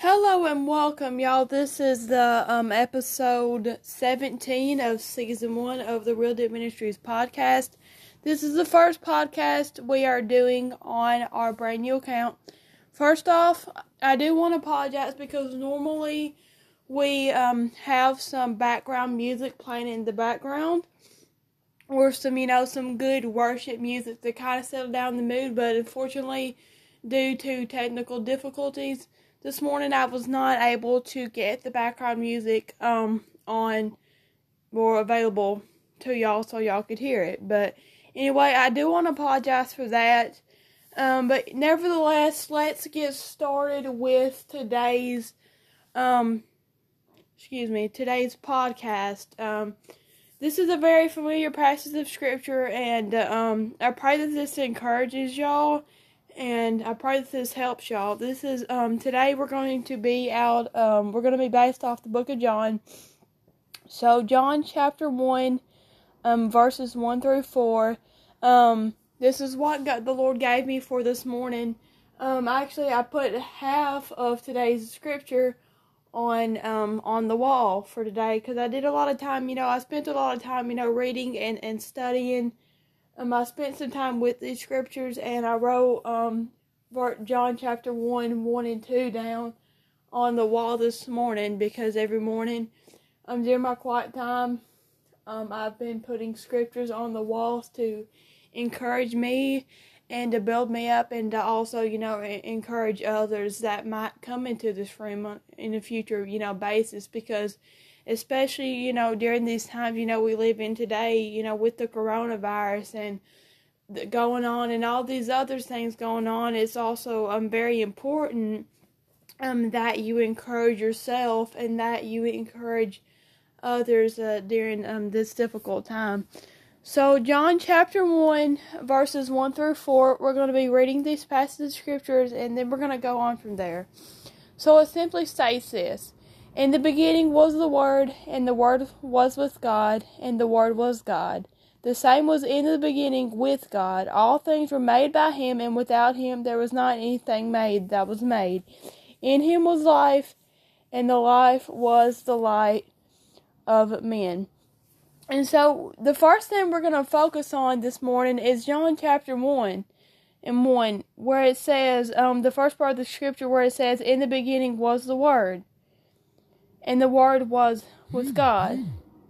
Hello and welcome, y'all. This is the um, episode 17 of season one of the Real Deep Ministries podcast. This is the first podcast we are doing on our brand new account. First off, I do want to apologize because normally we um, have some background music playing in the background or some, you know, some good worship music to kind of settle down the mood, but unfortunately, due to technical difficulties, this morning I was not able to get the background music um on or available to y'all so y'all could hear it. But anyway, I do want to apologize for that. Um, but nevertheless, let's get started with today's um excuse me, today's podcast. Um this is a very familiar passage of scripture and uh, um I pray that this encourages y'all and I pray that this helps y'all. This is um today we're going to be out um we're going to be based off the book of John. So John chapter 1 um verses 1 through 4. Um this is what God, the Lord gave me for this morning. Um actually I put half of today's scripture on um on the wall for today cuz I did a lot of time, you know, I spent a lot of time, you know, reading and and studying um, I spent some time with these scriptures and I wrote um, John chapter 1, 1 and 2 down on the wall this morning because every morning um, during my quiet time, um, I've been putting scriptures on the walls to encourage me and to build me up and to also, you know, encourage others that might come into this room in a future, you know, basis because especially you know during these times you know we live in today you know with the coronavirus and the, going on and all these other things going on it's also um very important um that you encourage yourself and that you encourage others uh, during um this difficult time. So john chapter 1 verses 1 through 4 we're going to be reading these passages of scriptures and then we're going to go on from there. So it simply states this in the beginning was the Word, and the Word was with God, and the Word was God. The same was in the beginning with God. All things were made by him, and without him there was not anything made that was made. In him was life, and the life was the light of men. And so the first thing we're going to focus on this morning is John chapter 1 and 1, where it says, um, the first part of the scripture where it says, In the beginning was the Word and the Word was with God,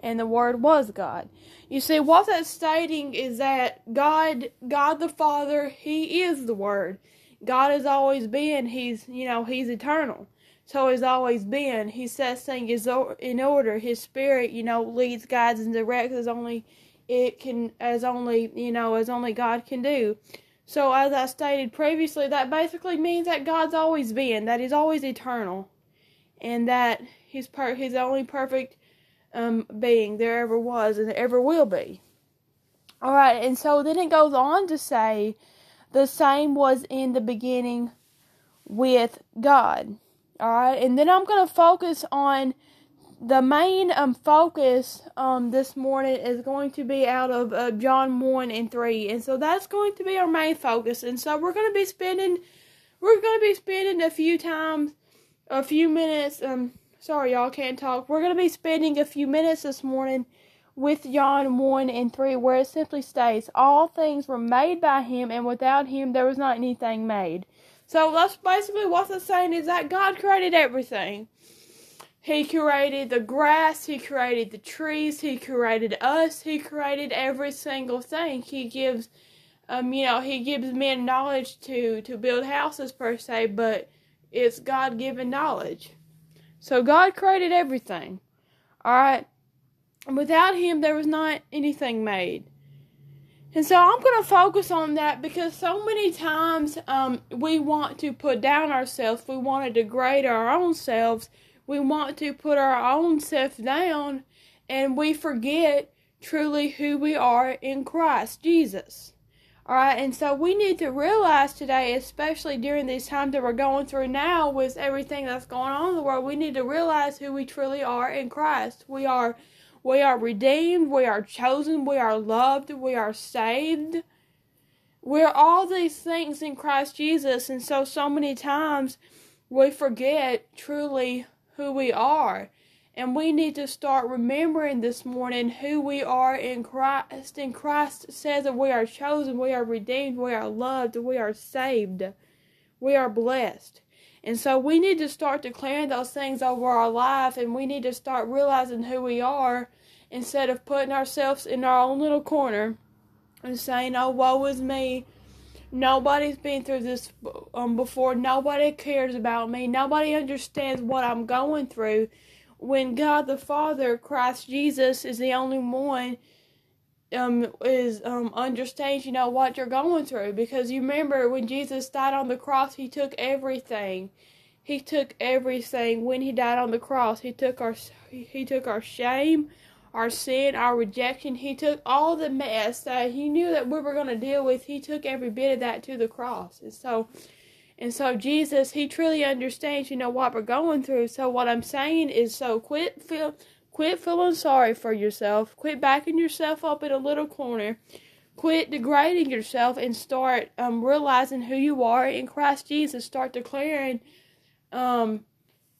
and the Word was God. You see, what that's stating is that God, God the Father, He is the Word. God has always been. He's, you know, He's eternal. So He's always been. He sets things in order. His Spirit, you know, leads, guides, and directs as only it can, as only, you know, as only God can do. So, as I stated previously, that basically means that God's always been, that He's always eternal, and that He's per- he's the only perfect um, being there ever was and ever will be. All right, and so then it goes on to say, the same was in the beginning with God. All right, and then I'm going to focus on the main um focus um this morning is going to be out of uh, John 1 and 3 and so that's going to be our main focus and so we're going to be spending we're going to be spending a few times a few minutes um Sorry, y'all can't talk. We're going to be spending a few minutes this morning with John 1 and 3, where it simply states, All things were made by him, and without him there was not anything made. So that's basically what it's saying is that God created everything. He created the grass, He created the trees, He created us, He created every single thing. He gives, um, you know, He gives men knowledge to to build houses per se, but it's God given knowledge. So God created everything. Alright? And without Him, there was not anything made. And so I'm going to focus on that because so many times um, we want to put down ourselves, we want to degrade our own selves, we want to put our own self down, and we forget truly who we are in Christ Jesus. All right, and so we need to realize today, especially during these times that we're going through now with everything that's going on in the world, we need to realize who we truly are in Christ. We are we are redeemed, we are chosen, we are loved, we are saved. We're all these things in Christ Jesus, and so so many times we forget truly who we are. And we need to start remembering this morning who we are in Christ. And Christ says that we are chosen, we are redeemed, we are loved, we are saved, we are blessed. And so we need to start declaring those things over our life, and we need to start realizing who we are instead of putting ourselves in our own little corner and saying, "Oh, woe is me." Nobody's been through this um, before. Nobody cares about me. Nobody understands what I'm going through. When God the Father, Christ Jesus, is the only one um is um understands you know what you're going through because you remember when Jesus died on the cross he took everything he took everything when he died on the cross he took our he took our shame our sin, our rejection. He took all the mess that he knew that we were going to deal with. He took every bit of that to the cross. And so, and so Jesus, he truly understands, you know, what we're going through. So what I'm saying is, so quit feel, quit feeling sorry for yourself. Quit backing yourself up in a little corner. Quit degrading yourself and start um, realizing who you are in Christ Jesus. Start declaring, um,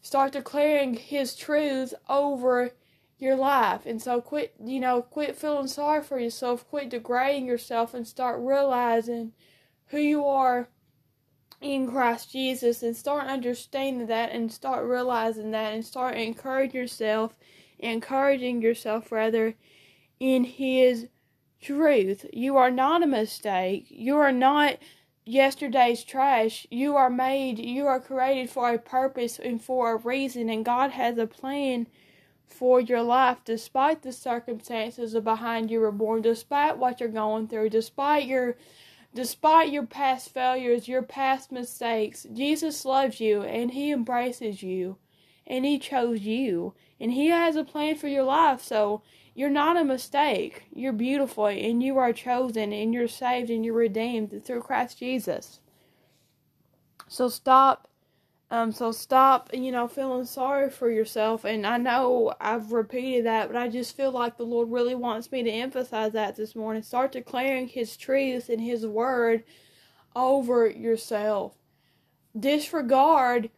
start declaring His truths over your life. And so quit, you know, quit feeling sorry for yourself, quit degrading yourself and start realizing who you are in Christ Jesus and start understanding that and start realizing that and start encouraging yourself, encouraging yourself rather in his truth. You are not a mistake. You are not yesterday's trash. You are made, you are created for a purpose and for a reason and God has a plan for your life despite the circumstances behind you were born, despite what you're going through, despite your despite your past failures, your past mistakes. Jesus loves you and he embraces you and he chose you and he has a plan for your life. So you're not a mistake. You're beautiful and you are chosen and you're saved and you're redeemed through Christ Jesus. So stop um, so stop, you know, feeling sorry for yourself. And I know I've repeated that, but I just feel like the Lord really wants me to emphasize that this morning. Start declaring His truth and His word over yourself. Disregard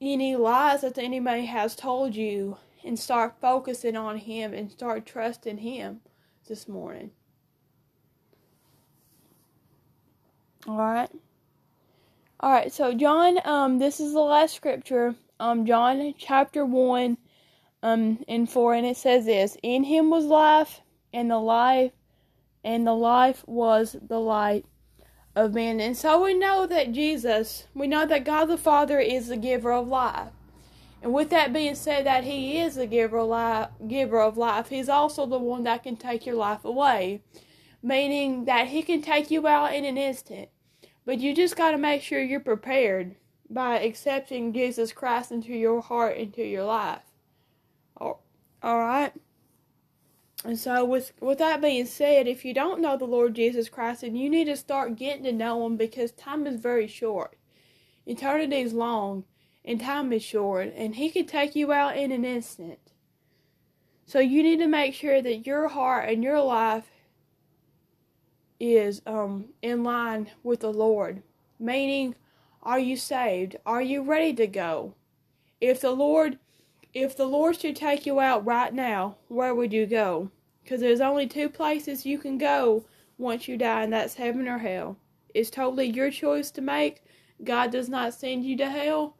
any lies that the enemy has told you and start focusing on Him and start trusting Him this morning. All right. All right, so John, um, this is the last scripture, um, John chapter one, um, and four, and it says this: In him was life, and the life, and the life was the light of men. And so we know that Jesus, we know that God the Father is the giver of life. And with that being said, that He is the giver of life, giver of life, He's also the one that can take your life away, meaning that He can take you out in an instant. But you just got to make sure you're prepared by accepting Jesus Christ into your heart, into your life. All right? And so, with, with that being said, if you don't know the Lord Jesus Christ, then you need to start getting to know Him because time is very short. Eternity is long, and time is short, and He can take you out in an instant. So, you need to make sure that your heart and your life is um, in line with the Lord. Meaning, are you saved? Are you ready to go? If the Lord if the Lord should take you out right now, where would you go? Because there's only two places you can go once you die, and that's heaven or hell. It's totally your choice to make. God does not send you to hell.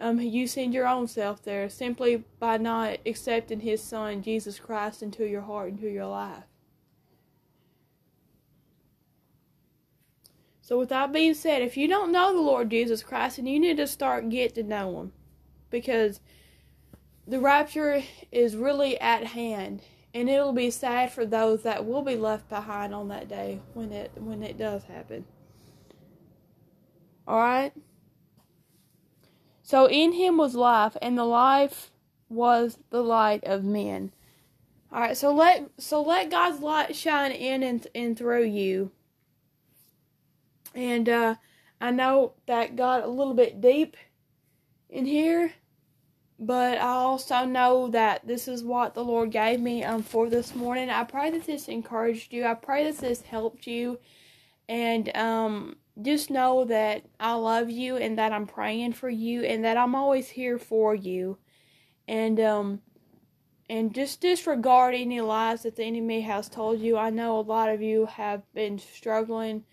Um, you send your own self there simply by not accepting His Son, Jesus Christ, into your heart, into your life. So, with that being said, if you don't know the Lord Jesus Christ, and you need to start get to know Him, because the rapture is really at hand, and it'll be sad for those that will be left behind on that day when it when it does happen. All right. So in Him was life, and the life was the light of men. All right. So let so let God's light shine in and, and through you and uh, I know that got a little bit deep in here, but I also know that this is what the Lord gave me um, for this morning. I pray that this encouraged you. I pray that this helped you. And um, just know that I love you and that I'm praying for you and that I'm always here for you. And um and just disregard any lies that the enemy has told you. I know a lot of you have been struggling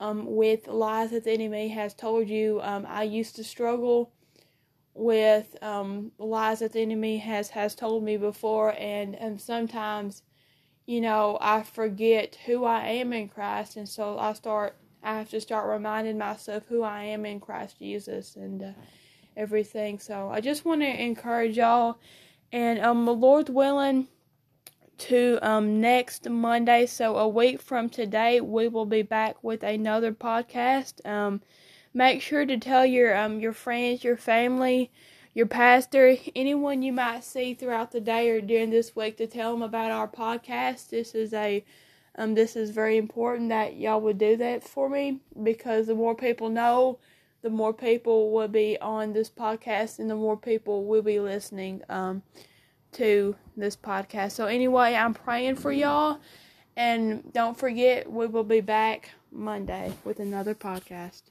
um, with lies that the enemy has told you. Um, I used to struggle with um, lies that the enemy has has told me before, and and sometimes, you know, I forget who I am in Christ, and so I start. I have to start reminding myself who I am in Christ Jesus and uh, everything. So I just want to encourage y'all and um, the Lord willing, to um next Monday, so a week from today, we will be back with another podcast. Um, make sure to tell your um your friends, your family, your pastor, anyone you might see throughout the day or during this week to tell them about our podcast. This is a um this is very important that y'all would do that for me because the more people know, the more people will be on this podcast and the more people will be listening um, to this podcast. So, anyway, I'm praying for y'all. And don't forget, we will be back Monday with another podcast.